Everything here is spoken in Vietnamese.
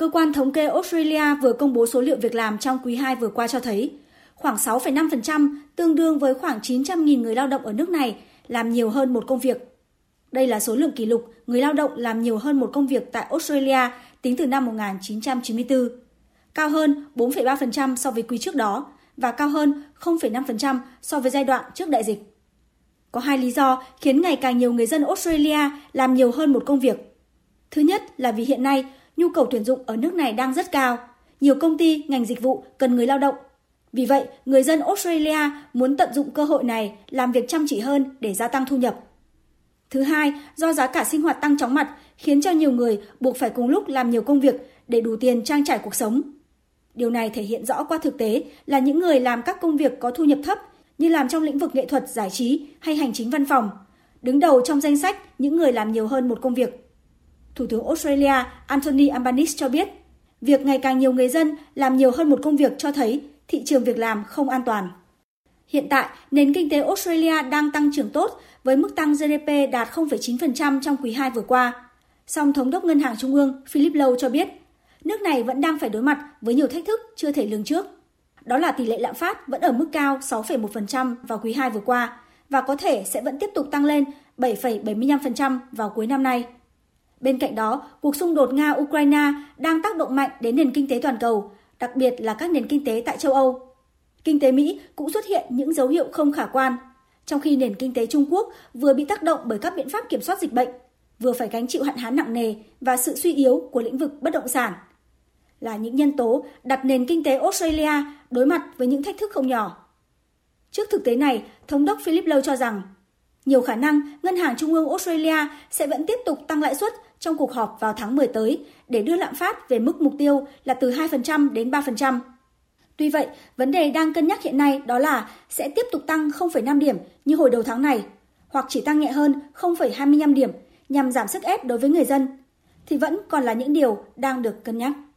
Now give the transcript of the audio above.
Cơ quan thống kê Australia vừa công bố số liệu việc làm trong quý 2 vừa qua cho thấy khoảng 6,5%, tương đương với khoảng 900.000 người lao động ở nước này làm nhiều hơn một công việc. Đây là số lượng kỷ lục người lao động làm nhiều hơn một công việc tại Australia tính từ năm 1994, cao hơn 4,3% so với quý trước đó và cao hơn 0,5% so với giai đoạn trước đại dịch. Có hai lý do khiến ngày càng nhiều người dân Australia làm nhiều hơn một công việc. Thứ nhất là vì hiện nay nhu cầu tuyển dụng ở nước này đang rất cao. Nhiều công ty, ngành dịch vụ cần người lao động. Vì vậy, người dân Australia muốn tận dụng cơ hội này làm việc chăm chỉ hơn để gia tăng thu nhập. Thứ hai, do giá cả sinh hoạt tăng chóng mặt khiến cho nhiều người buộc phải cùng lúc làm nhiều công việc để đủ tiền trang trải cuộc sống. Điều này thể hiện rõ qua thực tế là những người làm các công việc có thu nhập thấp như làm trong lĩnh vực nghệ thuật, giải trí hay hành chính văn phòng, đứng đầu trong danh sách những người làm nhiều hơn một công việc. Thủ tướng Australia Anthony Albanese cho biết, việc ngày càng nhiều người dân làm nhiều hơn một công việc cho thấy thị trường việc làm không an toàn. Hiện tại, nền kinh tế Australia đang tăng trưởng tốt với mức tăng GDP đạt 0,9% trong quý 2 vừa qua. Song Thống đốc Ngân hàng Trung ương Philip Lowe cho biết, nước này vẫn đang phải đối mặt với nhiều thách thức chưa thể lường trước. Đó là tỷ lệ lạm phát vẫn ở mức cao 6,1% vào quý 2 vừa qua và có thể sẽ vẫn tiếp tục tăng lên 7,75% vào cuối năm nay. Bên cạnh đó, cuộc xung đột Nga-Ukraine đang tác động mạnh đến nền kinh tế toàn cầu, đặc biệt là các nền kinh tế tại châu Âu. Kinh tế Mỹ cũng xuất hiện những dấu hiệu không khả quan, trong khi nền kinh tế Trung Quốc vừa bị tác động bởi các biện pháp kiểm soát dịch bệnh, vừa phải gánh chịu hạn hán nặng nề và sự suy yếu của lĩnh vực bất động sản. Là những nhân tố đặt nền kinh tế Australia đối mặt với những thách thức không nhỏ. Trước thực tế này, Thống đốc Philip Lowe cho rằng nhiều khả năng Ngân hàng Trung ương Australia sẽ vẫn tiếp tục tăng lãi suất trong cuộc họp vào tháng 10 tới để đưa lạm phát về mức mục tiêu là từ 2% đến 3%. Tuy vậy, vấn đề đang cân nhắc hiện nay đó là sẽ tiếp tục tăng 0,5 điểm như hồi đầu tháng này, hoặc chỉ tăng nhẹ hơn 0,25 điểm nhằm giảm sức ép đối với người dân, thì vẫn còn là những điều đang được cân nhắc.